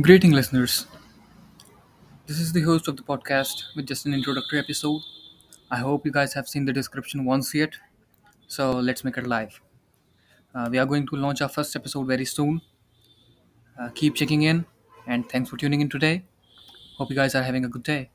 Greeting listeners. This is the host of the podcast with just an introductory episode. I hope you guys have seen the description once yet, so let's make it live. Uh, we are going to launch our first episode very soon. Uh, keep checking in, and thanks for tuning in today. Hope you guys are having a good day.